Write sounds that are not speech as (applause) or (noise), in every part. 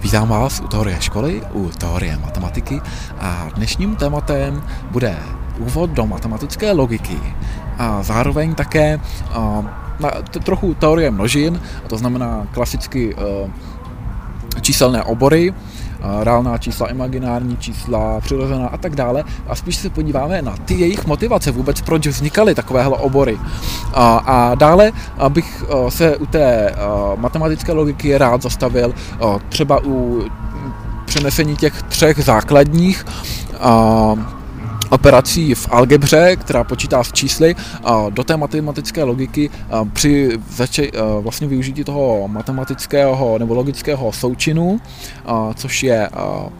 Vítám vás u teorie školy, u teorie matematiky a dnešním tématem bude úvod do matematické logiky a zároveň také a, na, trochu teorie množin, to znamená klasicky a, číselné obory, reálná čísla, imaginární čísla, přirozená a tak dále. A spíš se podíváme na ty jejich motivace vůbec, proč vznikaly takovéhle obory. A, a dále bych se u té matematické logiky rád zastavil třeba u přenesení těch třech základních operací v algebře, která počítá s čísly, do té matematické logiky při zači- vlastně využití toho matematického nebo logického součinu, což je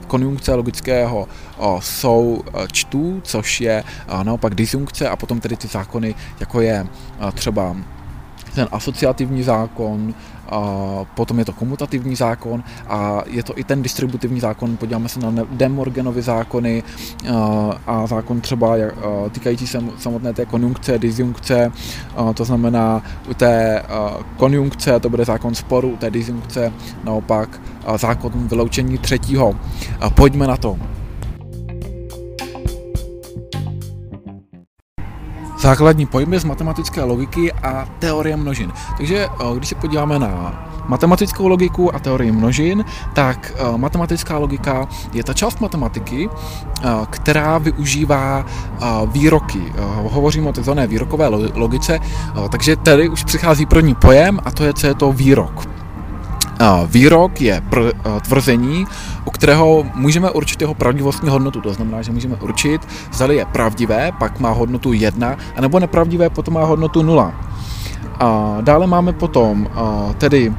konjunkce logického součtu, což je naopak disjunkce a potom tedy ty zákony, jako je třeba ten asociativní zákon, potom je to komutativní zákon a je to i ten distributivní zákon, podíváme se na Demorgenovy zákony a zákon třeba týkající se samotné té konjunkce, disjunkce, to znamená u té konjunkce to bude zákon sporu, u té disjunkce naopak zákon vyloučení třetího. Pojďme na to. Základní pojmy z matematické logiky a teorie množin. Takže eh, když se podíváme na matematickou logiku a teorii množin, tak eh, matematická logika je ta část matematiky, eh, která využívá výroky. Hovořím o tzv. výrokové logice, takže tady už přichází první pojem a to je, co je to výrok. Výrok je tvrzení, u kterého můžeme určit jeho pravdivostní hodnotu. To znamená, že můžeme určit, zda je pravdivé, pak má hodnotu 1, anebo nepravdivé, potom má hodnotu 0. A dále máme potom tedy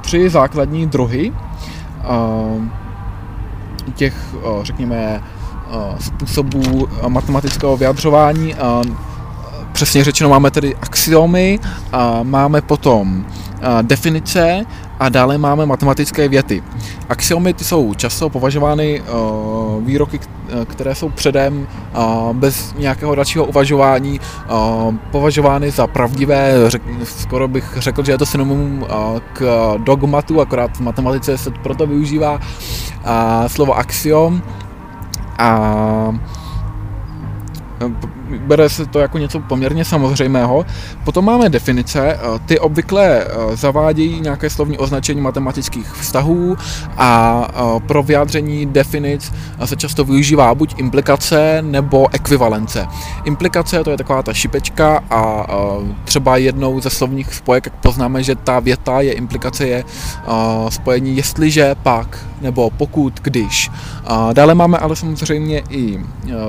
tři základní druhy těch, řekněme, způsobů matematického vyjadřování. Přesně řečeno máme tedy axiomy, máme potom definice a dále máme matematické věty. Axiomy ty jsou často považovány uh, výroky, které jsou předem uh, bez nějakého dalšího uvažování uh, považovány za pravdivé. Řek, skoro bych řekl, že je to synonymum k dogmatu, akorát v matematice se proto využívá slovo axiom. A bere se to jako něco poměrně samozřejmého. Potom máme definice, eh, ty obvykle eh, zavádějí nějaké slovní označení matematických vztahů a eh, pro vyjádření definic se často využívá buď implikace nebo ekvivalence. Implikace to je taková ta šipečka a třeba jednou ze slovních spojek poznáme, že ta věta je implikace je spojení jestliže, pak nebo pokud, když. Dále máme ale samozřejmě i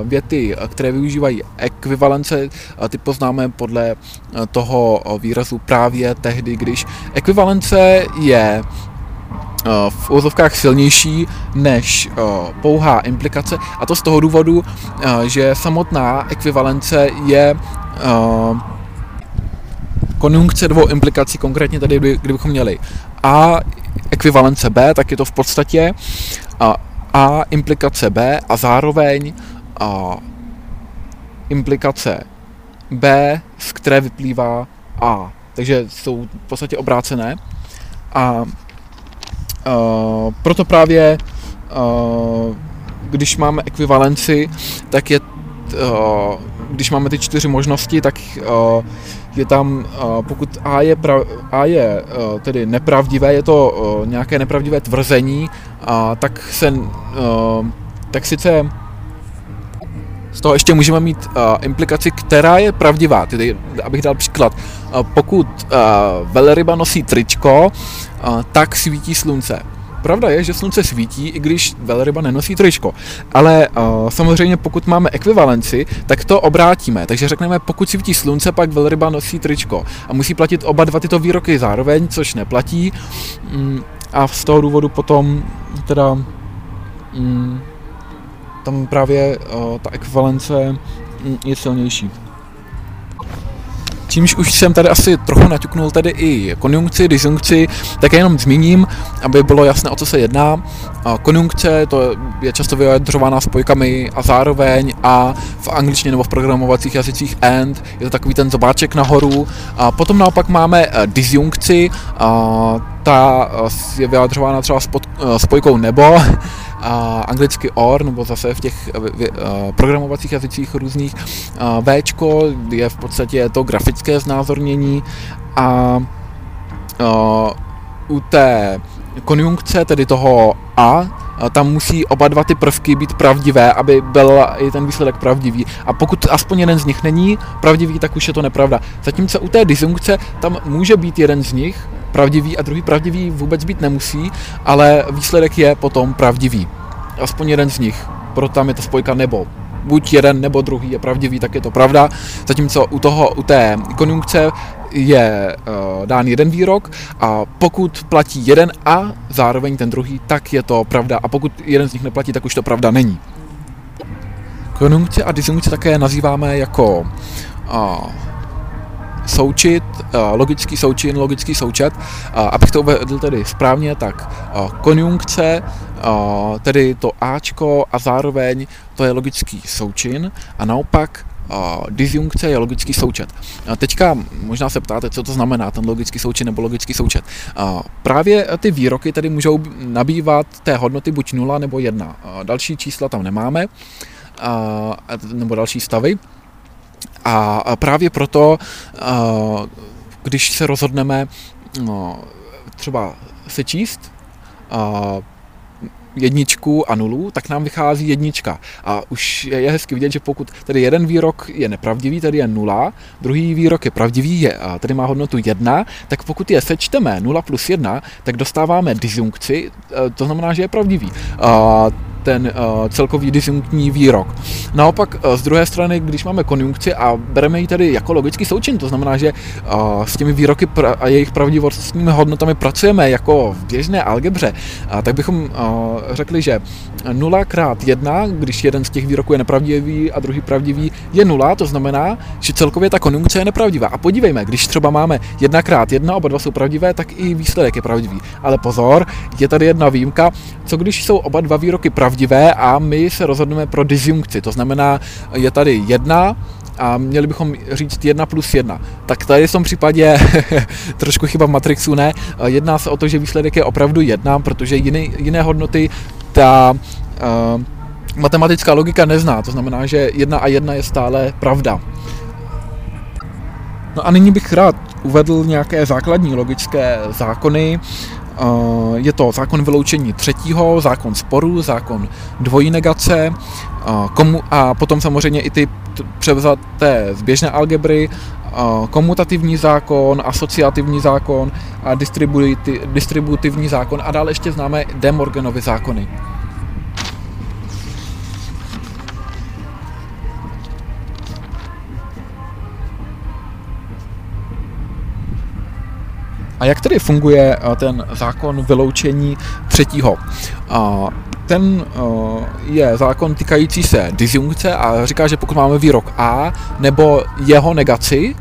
věty, které využívají ekvivalence, ty poznáme podle eh, toho eh, výrazu právě tehdy, když ekvivalence je eh, v úzovkách silnější než pouhá implikace. A to z toho důvodu, že samotná ekvivalence je konjunkce dvou implikací, konkrétně tady, kdybychom měli A ekvivalence B, tak je to v podstatě A implikace B a zároveň a implikace B, z které vyplývá A. Takže jsou v podstatě obrácené. A uh, proto právě, uh, když máme ekvivalenci, tak je, uh, když máme ty čtyři možnosti, tak uh, je tam, uh, pokud A je, pra, A je uh, tedy nepravdivé, je to uh, nějaké nepravdivé tvrzení, uh, tak se, uh, tak sice z toho ještě můžeme mít uh, implikaci, která je pravdivá. Tedy, abych dal příklad, uh, pokud uh, velryba nosí tričko, uh, tak svítí slunce. Pravda je, že slunce svítí, i když velryba nenosí tričko. Ale uh, samozřejmě pokud máme ekvivalenci, tak to obrátíme. Takže řekneme, pokud svítí slunce, pak velryba nosí tričko. A musí platit oba dva tyto výroky zároveň, což neplatí. Mm, a z toho důvodu potom teda... Mm, tam právě uh, ta ekvivalence mm, je silnější. čímž už jsem tady asi trochu naťuknul tady i konjunkci, disjunkci, tak jenom zmíním, aby bylo jasné, o co se jedná. Konjunkce to je často vyjadřována spojkami a zároveň a v angličtině nebo v programovacích jazycích and, je to takový ten zobáček nahoru. A potom naopak máme eh, disjunkci, ta eh, je vyjadřována třeba eh, spojkou nebo, a anglicky or, nebo zase v těch programovacích jazycích různých. V je v podstatě to grafické znázornění a u té konjunkce, tedy toho a, tam musí oba dva ty prvky být pravdivé, aby byl i ten výsledek pravdivý. A pokud aspoň jeden z nich není pravdivý, tak už je to nepravda. Zatímco u té disjunkce tam může být jeden z nich pravdivý a druhý pravdivý vůbec být nemusí, ale výsledek je potom pravdivý. Aspoň jeden z nich. Proto tam je ta spojka nebo buď jeden nebo druhý je pravdivý, tak je to pravda. Zatímco u, toho, u té konjunkce je uh, dán jeden výrok a pokud platí jeden a zároveň ten druhý, tak je to pravda. A pokud jeden z nich neplatí, tak už to pravda není. Konjunkce a disjunkce také nazýváme jako uh, součit, uh, logický součin, logický součet. Uh, abych to uvedl tedy správně, tak uh, konjunkce, tedy to Ačko a zároveň to je logický součin a naopak disjunkce je logický součet. Teďka možná se ptáte, co to znamená ten logický součet nebo logický součet. Právě ty výroky tedy můžou nabývat té hodnoty buď 0 nebo 1. Další čísla tam nemáme, nebo další stavy. A právě proto, když se rozhodneme no, třeba sečíst jedničku a nulu, tak nám vychází jednička. A už je hezky vidět, že pokud tedy jeden výrok je nepravdivý, tedy je nula, druhý výrok je pravdivý, je, a tedy má hodnotu jedna, tak pokud je sečteme 0 plus 1, tak dostáváme disjunkci, e, to znamená, že je pravdivý. A ten uh, celkový disjunktní výrok. Naopak uh, z druhé strany, když máme konjunkci a bereme ji tedy jako logický součin, to znamená, že uh, s těmi výroky a jejich pravdivostními hodnotami pracujeme jako v běžné algebře, tak bychom řekli, že 0 krát 1, když jeden z těch výroků je nepravdivý a druhý pravdivý, je 0, to znamená, že celkově ta konjunkce je nepravdivá. A podívejme, když třeba máme 1 krát 1, oba dva jsou pravdivé, tak i výsledek je pravdivý. Ale pozor, je tady jedna výjimka, co když jsou oba dva výroky pravdivé, pravdivé a my se rozhodneme pro disjunkci. To znamená, je tady jedna a měli bychom říct 1 plus 1. Tak tady v tom případě (laughs) trošku chyba v Matrixu, ne. Jedná se o to, že výsledek je opravdu jedna, protože jiné, jiné hodnoty ta uh, matematická logika nezná. To znamená, že jedna a jedna je stále pravda. No a nyní bych rád uvedl nějaké základní logické zákony, je to zákon vyloučení třetího, zákon sporu, zákon dvojí negace komu, a potom samozřejmě i ty převzaté z běžné algebry, komutativní zákon, asociativní zákon a distributivní zákon a dále ještě známe Demorganovy zákony. A jak tedy funguje eh, ten zákon vyloučení třetího? Ten eh, je zákon týkající se disjunkce a říká, že pokud máme výrok A nebo jeho negaci,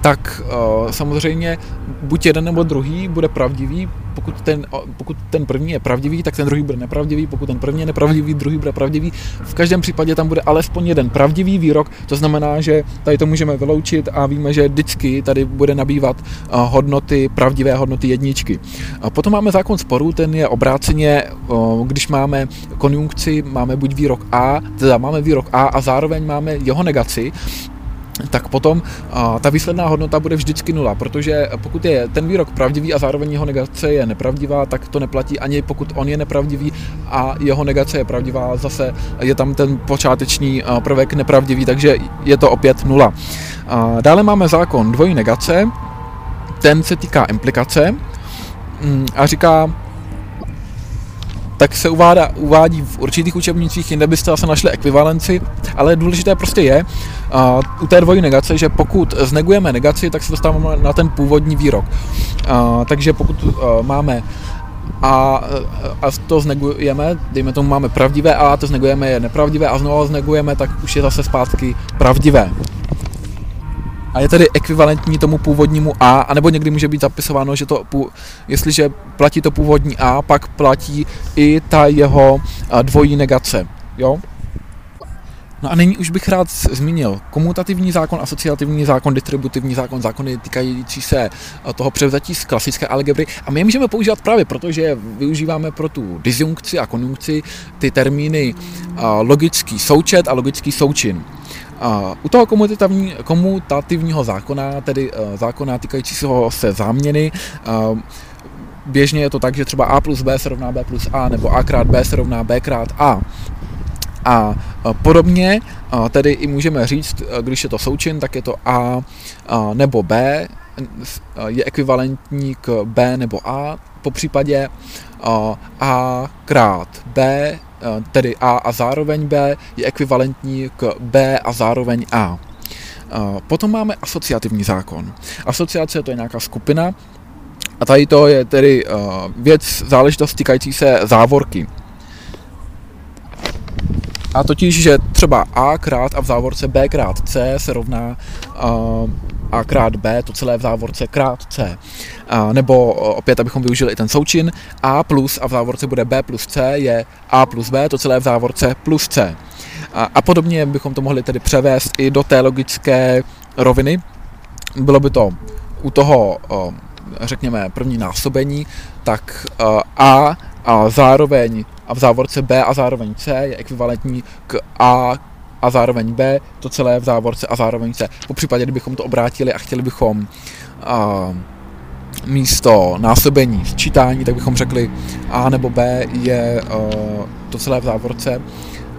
tak uh, samozřejmě buď jeden nebo druhý bude pravdivý, pokud ten, pokud ten první je pravdivý, tak ten druhý bude nepravdivý, pokud ten první je nepravdivý, druhý bude pravdivý. V každém případě tam bude alespoň jeden pravdivý výrok, to znamená, že tady to můžeme vyloučit a víme, že vždycky tady bude nabývat hodnoty, pravdivé hodnoty jedničky. A potom máme zákon sporu, ten je obráceně, když máme konjunkci, máme buď výrok A, teda máme výrok A a zároveň máme jeho negaci, tak potom a, ta výsledná hodnota bude vždycky nula, protože pokud je ten výrok pravdivý a zároveň jeho negace je nepravdivá, tak to neplatí ani pokud on je nepravdivý a jeho negace je pravdivá, zase je tam ten počáteční prvek nepravdivý, takže je to opět nula. A dále máme zákon dvojí negace, ten se týká implikace mm, a říká, tak se uvádá, uvádí v určitých učebnicích, jinde byste zase našli ekvivalenci, ale důležité prostě je uh, u té dvojí negace, že pokud znegujeme negaci, tak se dostáváme na ten původní výrok. Uh, takže pokud uh, máme a, a to znegujeme, dejme tomu máme pravdivé a to znegujeme je nepravdivé a znovu znegujeme, tak už je zase zpátky pravdivé. A je tedy ekvivalentní tomu původnímu A, anebo někdy může být zapisováno, že to, jestliže platí to původní A, pak platí i ta jeho dvojí negace. Jo? No a nyní už bych rád zmínil komutativní zákon, asociativní zákon, distributivní zákon, zákony týkající se toho převzatí z klasické algebry. A my je můžeme používat právě proto, že využíváme pro tu disjunkci a konjunkci ty termíny logický součet a logický součin. U toho komutativního zákona, tedy eh, zákona týkajícího se záměny, běžně je to tak, že třeba a plus b se rovná b plus a, nebo a krát b se rovná b krát a. A podobně tedy i můžeme říct, když je to součin, tak je to A nebo B, je ekvivalentní k B nebo A, po případě A krát B, tedy A a zároveň B, je ekvivalentní k B a zároveň A. Potom máme asociativní zákon. Asociace to je nějaká skupina a tady to je tedy věc, záležitost týkající se závorky. A totiž, že třeba A krát a v závorce B krát C se rovná A krát B, to celé v závorce krát C. Uh, nebo opět, abychom využili i ten součin, A plus a v závorce bude B plus C je A plus B, to celé v závorce plus C. A, a podobně bychom to mohli tedy převést i do té logické roviny. Bylo by to u toho, řekněme, první násobení, tak A a zároveň a v závorce B a zároveň C je ekvivalentní k A a zároveň B, to celé v závorce a zároveň C. Po případě, kdybychom to obrátili a chtěli bychom a, místo násobení sčítání, tak bychom řekli A nebo B je a, to celé v závorce,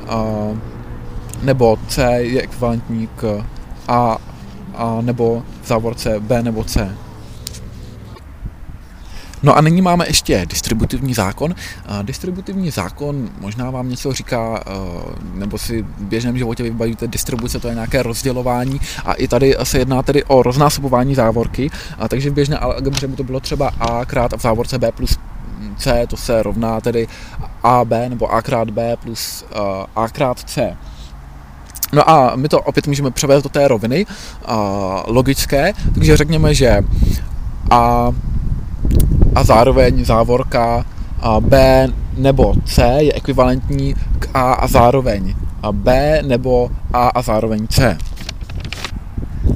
a, nebo C je ekvivalentní k A, a nebo v závorce B nebo C. No a nyní máme ještě distributivní zákon. Distributivní zákon možná vám něco říká, eh, nebo si v běžném životě vybavíte distribuce, to je nějaké rozdělování a i tady se jedná tedy o roznásobování závorky, a takže v běžné algebře by to bylo třeba a krát v závorce b plus c, to se rovná tedy ab nebo a krát b plus eh, a krát c. No a my to opět můžeme převést do té roviny uh, logické, takže řekněme, že a a zároveň závorka B nebo C je ekvivalentní k A a zároveň B nebo A a zároveň C.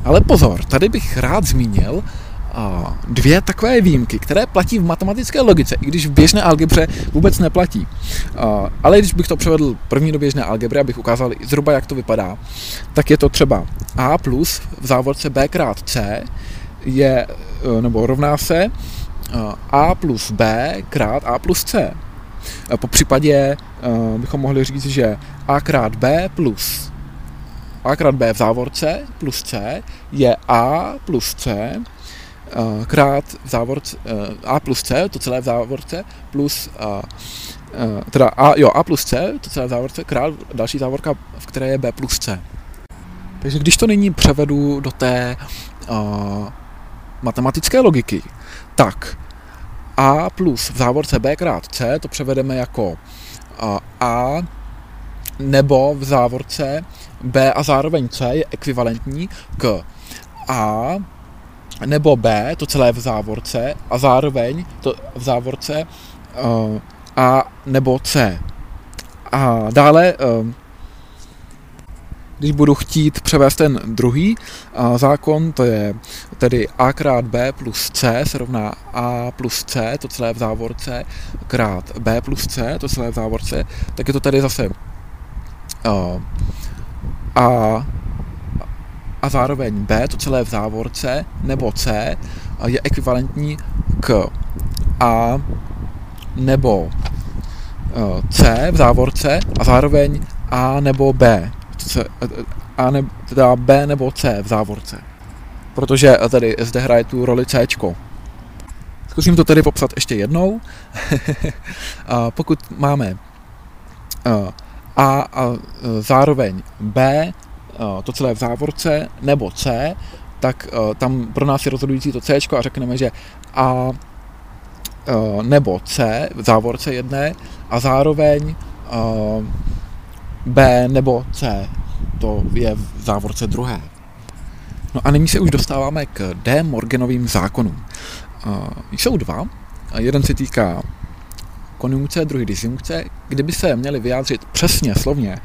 Ale pozor, tady bych rád zmínil dvě takové výjimky, které platí v matematické logice, i když v běžné algebře vůbec neplatí. Ale když bych to převedl první do běžné algebry, abych ukázal zhruba, jak to vypadá, tak je to třeba A plus v závorce B krát C je, nebo rovná se a plus B krát A plus C. Po případě bychom mohli říct, že A krát B plus A krát B v závorce plus C je A plus C krát v závorce, A plus C, to celé v závorce, plus teda A, jo, A plus C, to celé v závorce, krát další závorka, v které je B plus C. Takže když to nyní převedu do té matematické logiky, tak a plus v závorce b krát c to převedeme jako a nebo v závorce b a zároveň c je ekvivalentní k a nebo b, to celé v závorce a zároveň to v závorce a nebo c. A dále když budu chtít převést ten druhý zákon, to je tedy a krát b plus c se rovná a plus c, to celé v závorce, krát b plus c, to celé v závorce, tak je to tady zase a, a zároveň b, to celé v závorce, nebo c, je ekvivalentní k a nebo c v závorce a zároveň a nebo b. C, A ne, teda B nebo C v závorce. Protože tady zde hraje tu roli C. Zkusím to tedy popsat ještě jednou. (laughs) a pokud máme A a zároveň B, to celé v závorce, nebo C, tak tam pro nás je rozhodující to C a řekneme, že A nebo C v závorce jedné a zároveň B nebo C, to je v závorce druhé. No a nyní se už dostáváme k D. Morganovým zákonům. Jsou dva. Jeden se týká konjunkce, druhý disjunkce. Kdyby se měli vyjádřit přesně slovně,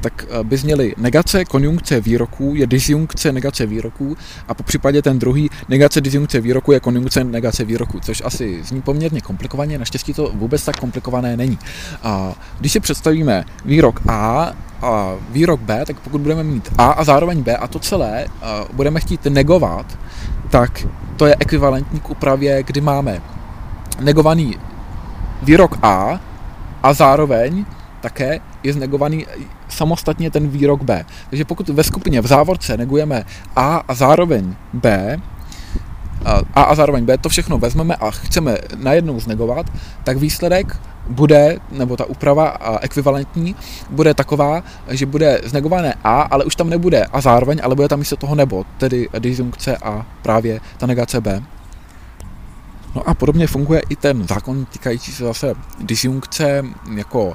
tak by zněly negace konjunkce výroků je disjunkce negace výroků a po případě ten druhý negace disjunkce výroku je konjunkce negace výroků, což asi zní poměrně komplikovaně, naštěstí to vůbec tak komplikované není. Když si představíme výrok A a výrok B, tak pokud budeme mít A a zároveň B a to celé budeme chtít negovat, tak to je ekvivalentní k úpravě, kdy máme negovaný výrok A a zároveň také je znegovaný samostatně ten výrok B. Takže pokud ve skupině v závorce negujeme A a zároveň B, a a zároveň B, to všechno vezmeme a chceme najednou znegovat, tak výsledek bude, nebo ta úprava ekvivalentní, bude taková, že bude znegované A, ale už tam nebude a zároveň, ale bude tam místo toho nebo, tedy disjunkce a právě ta negace B. No a podobně funguje i ten zákon týkající se zase disjunkce jako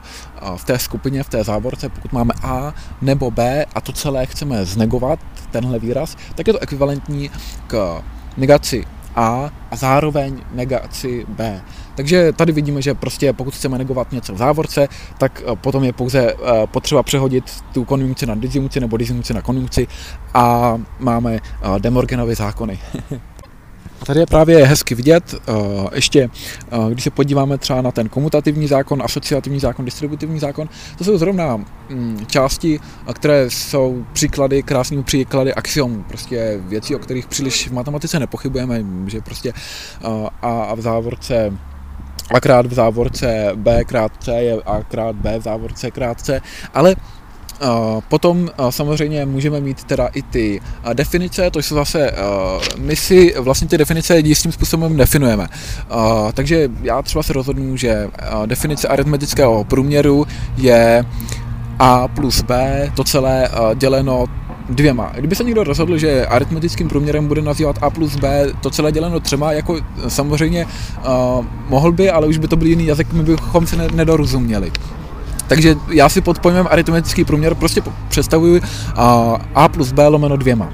v té skupině, v té závorce, pokud máme A nebo B a to celé chceme znegovat, tenhle výraz, tak je to ekvivalentní k negaci A a zároveň negaci B. Takže tady vidíme, že prostě pokud chceme negovat něco v závorce, tak potom je pouze potřeba přehodit tu konjunkci na disjunkci nebo disjunkci na konjunkci a máme Demorgenovy zákony. (laughs) A tady je právě hezky vidět, eh, ještě eh, když se podíváme třeba na ten komutativní zákon, asociativní zákon, distributivní zákon, to jsou zrovna mm, části, eh, které jsou příklady, krásnými příklady axiomů, prostě věcí, o kterých příliš v matematice nepochybujeme, že prostě a v závorce a krát v závorce B krát C je A krát B v závorce krát C, ale Potom samozřejmě můžeme mít teda i ty definice, to jsou zase, my si vlastně ty definice jistým způsobem definujeme. Takže já třeba se rozhodnu, že definice aritmetického průměru je a plus b, to celé děleno dvěma. Kdyby se někdo rozhodl, že aritmetickým průměrem bude nazývat a plus b, to celé děleno třema, jako samozřejmě mohl by, ale už by to byl jiný jazyk, my bychom se nedorozuměli. Takže já si pod pojmem aritmetický průměr prostě představuji a plus b lomeno dvěma.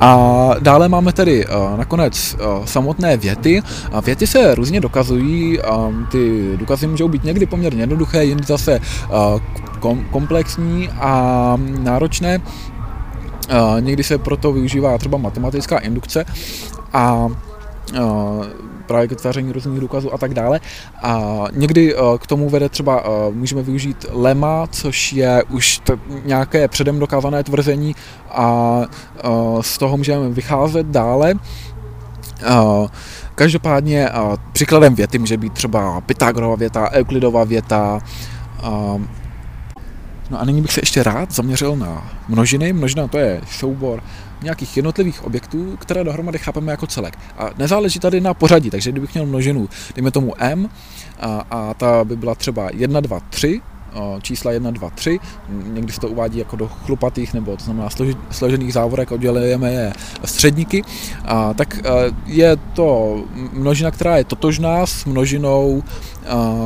A dále máme tedy uh, nakonec uh, samotné věty. A věty se různě dokazují, um, ty důkazy můžou být někdy poměrně jednoduché, jindy zase uh, kom- komplexní a náročné. Uh, někdy se proto využívá třeba matematická indukce a právě k vytváření různých důkazů a tak dále. A někdy k tomu vede třeba, můžeme využít lema, což je už t- nějaké předem dokázané tvrzení a z toho můžeme vycházet dále. Každopádně příkladem věty může být třeba Pythagorova věta, Euklidova věta, No a nyní bych se ještě rád zaměřil na množiny. Množina to je soubor nějakých jednotlivých objektů, které dohromady chápeme jako celek. A nezáleží tady na pořadí, takže kdybych měl množinu, dejme tomu m, a, a ta by byla třeba 1, 2, 3, čísla 1, 2, 3, někdy se to uvádí jako do chlupatých nebo to znamená složených závorek, oddělujeme je středníky, a, tak je to množina, která je totožná s množinou,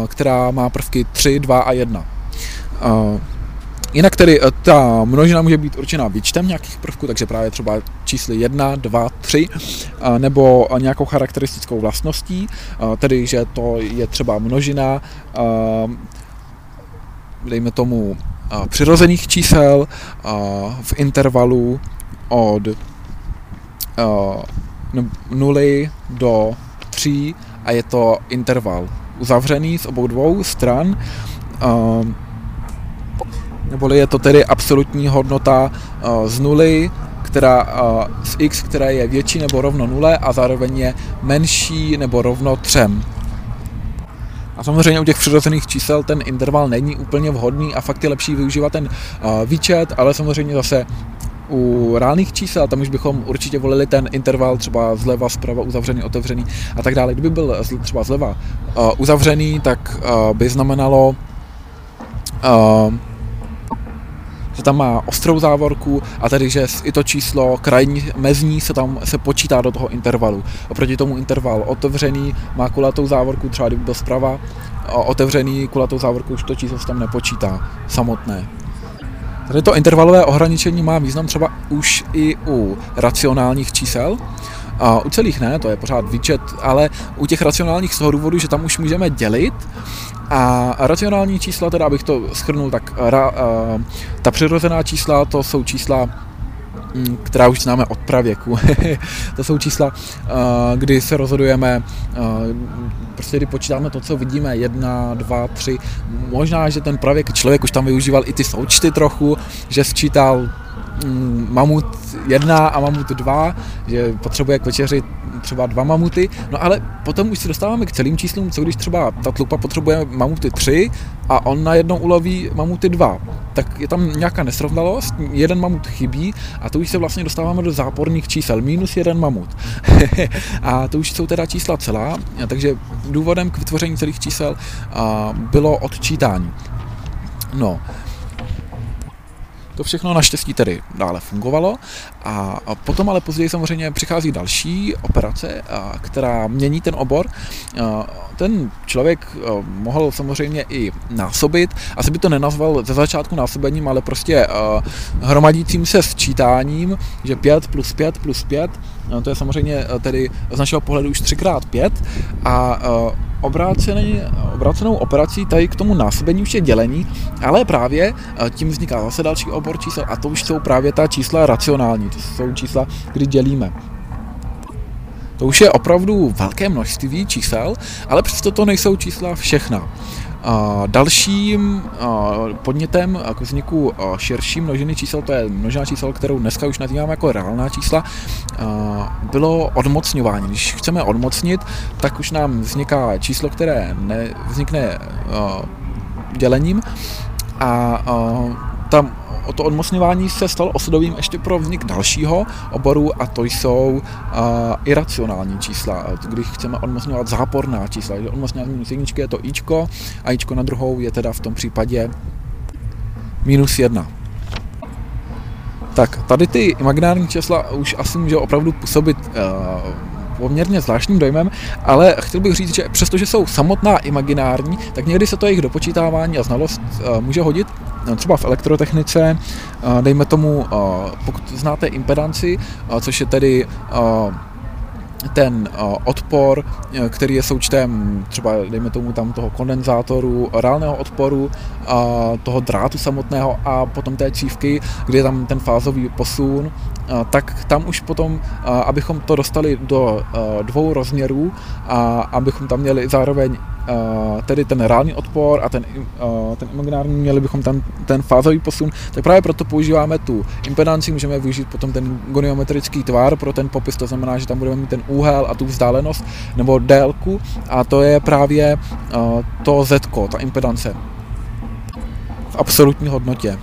která má prvky 3, 2 a 1. Jinak tedy eh, ta množina může být určená výčtem nějakých prvků, takže právě třeba čísly 1, 2, 3, nebo nějakou charakteristickou vlastností, eh, tedy že to je třeba množina, eh, dejme tomu, přirozených čísel v intervalu od 0 do 3 a je to interval uzavřený z obou dvou stran neboli je to tedy absolutní hodnota uh, z nuly, která, uh, z x, která je větší nebo rovno nule a zároveň je menší nebo rovno třem. A samozřejmě u těch přirozených čísel ten interval není úplně vhodný a fakt je lepší využívat ten uh, výčet, ale samozřejmě zase u reálných čísel, tam už bychom určitě volili ten interval třeba zleva, zprava, uzavřený, otevřený a tak dále. Kdyby byl třeba zleva uzavřený, tak by znamenalo že tam má ostrou závorku a tedy, že i to číslo krajní mezní se tam se počítá do toho intervalu. Oproti tomu interval otevřený má kulatou závorku, třeba kdyby byl zprava, otevřený kulatou závorku už to číslo se tam nepočítá samotné. Tady to intervalové ohraničení má význam třeba už i u racionálních čísel, a u celých ne, to je pořád výčet, ale u těch racionálních z toho důvodu, že tam už můžeme dělit a racionální čísla, teda abych to schrnul, tak ra, a, ta přirozená čísla to jsou čísla mm, která už známe od pravěku. (laughs) to jsou čísla, kdy se rozhodujeme, prostě kdy počítáme to, co vidíme, jedna, dva, tři. Možná, že ten pravěk člověk už tam využíval i ty součty trochu, že sčítal mamut 1 a mamut 2, že potřebuje k večeři třeba dva mamuty, no ale potom už se dostáváme k celým číslům, co když třeba ta tlupa potřebuje mamuty 3 a on najednou uloví mamuty 2. Tak je tam nějaká nesrovnalost, jeden mamut chybí a to už se vlastně dostáváme do záporných čísel, minus jeden mamut. (laughs) a to už jsou teda čísla celá, takže důvodem k vytvoření celých čísel bylo odčítání. No, to všechno naštěstí tedy dále fungovalo. A, potom ale později samozřejmě přichází další operace, která mění ten obor. Ten člověk mohl samozřejmě i násobit, asi by to nenazval ze začátku násobením, ale prostě hromadícím se sčítáním, že 5 plus 5 plus 5, a, to je samozřejmě tedy z našeho pohledu už 3x5 a, a obrácený, obrácenou operací tady k tomu násobení už je dělení, ale právě eh, tím vzniká zase další obor čísel a to už jsou právě ta čísla racionální, to jsou čísla, kdy dělíme. To už je opravdu velké množství čísel, ale přesto to nejsou čísla všechna. Dalším podnětem k vzniku širší množiny čísel, to je množina čísel, kterou dneska už nazýváme jako reálná čísla, bylo odmocňování. Když chceme odmocnit, tak už nám vzniká číslo, které vznikne dělením a tam o to odmocňování se stalo osudovým ještě pro vznik dalšího oboru a to jsou uh, iracionální čísla. Když chceme odmocňovat záporná čísla, když odmocňovat minus jedničky je to ičko a ičko na druhou je teda v tom případě minus jedna. Tak, tady ty imaginární čísla už asi může opravdu působit uh, poměrně zvláštním dojmem, ale chtěl bych říct, že přestože jsou samotná imaginární, tak někdy se to jejich dopočítávání a znalost uh, může hodit No, třeba v elektrotechnice, dejme tomu, pokud znáte impedanci, což je tedy ten odpor, který je součtem třeba, dejme tomu tam toho kondenzátoru, reálného odporu, toho drátu samotného a potom té cívky, kde je tam ten fázový posun, tak tam už potom, abychom to dostali do dvou rozměrů a abychom tam měli zároveň tedy ten reálný odpor a ten, ten imaginární, měli bychom tam ten fázový posun, tak právě proto používáme tu impedanci, můžeme využít potom ten goniometrický tvar pro ten popis, to znamená, že tam budeme mít ten úhel a tu vzdálenost nebo délku a to je právě to Z, ta impedance v absolutní hodnotě.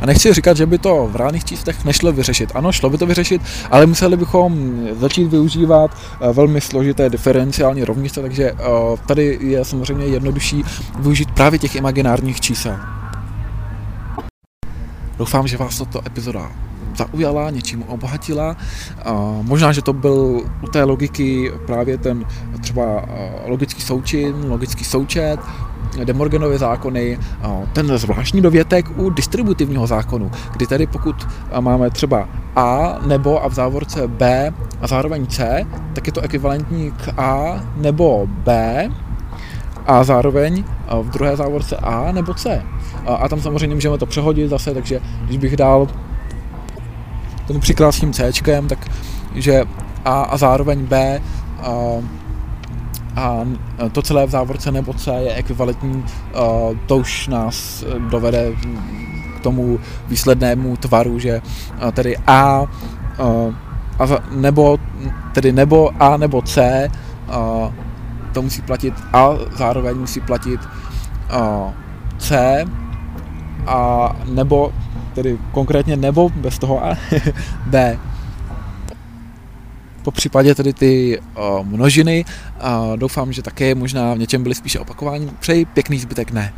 A nechci říkat, že by to v reálných číslech nešlo vyřešit. Ano, šlo by to vyřešit, ale museli bychom začít využívat eh, velmi složité diferenciální rovnice, takže eh, tady je samozřejmě jednodušší využít právě těch imaginárních čísel. Doufám, že vás tato epizoda zaujala, něčím obohatila. Možná, že to byl u té logiky právě ten třeba logický součin, logický součet, Demorganovy zákony, ten zvláštní dovětek u distributivního zákonu, kdy tedy pokud máme třeba A nebo a v závorce B a zároveň C, tak je to ekvivalentní k A nebo B a zároveň v druhé závorce A nebo C. A tam samozřejmě můžeme to přehodit zase, takže když bych dal tomu přikrásným C, tak že A a zároveň B a to celé v závorce nebo C je ekvivalentní, to už nás dovede k tomu výslednému tvaru, že tedy A, a nebo, tedy nebo A nebo C, to musí platit A, zároveň musí platit C, a nebo, tedy konkrétně nebo bez toho A, (laughs) B po případě tedy ty uh, množiny. Doufám, že také možná v něčem byly spíše opakování. Přeji pěkný zbytek ne.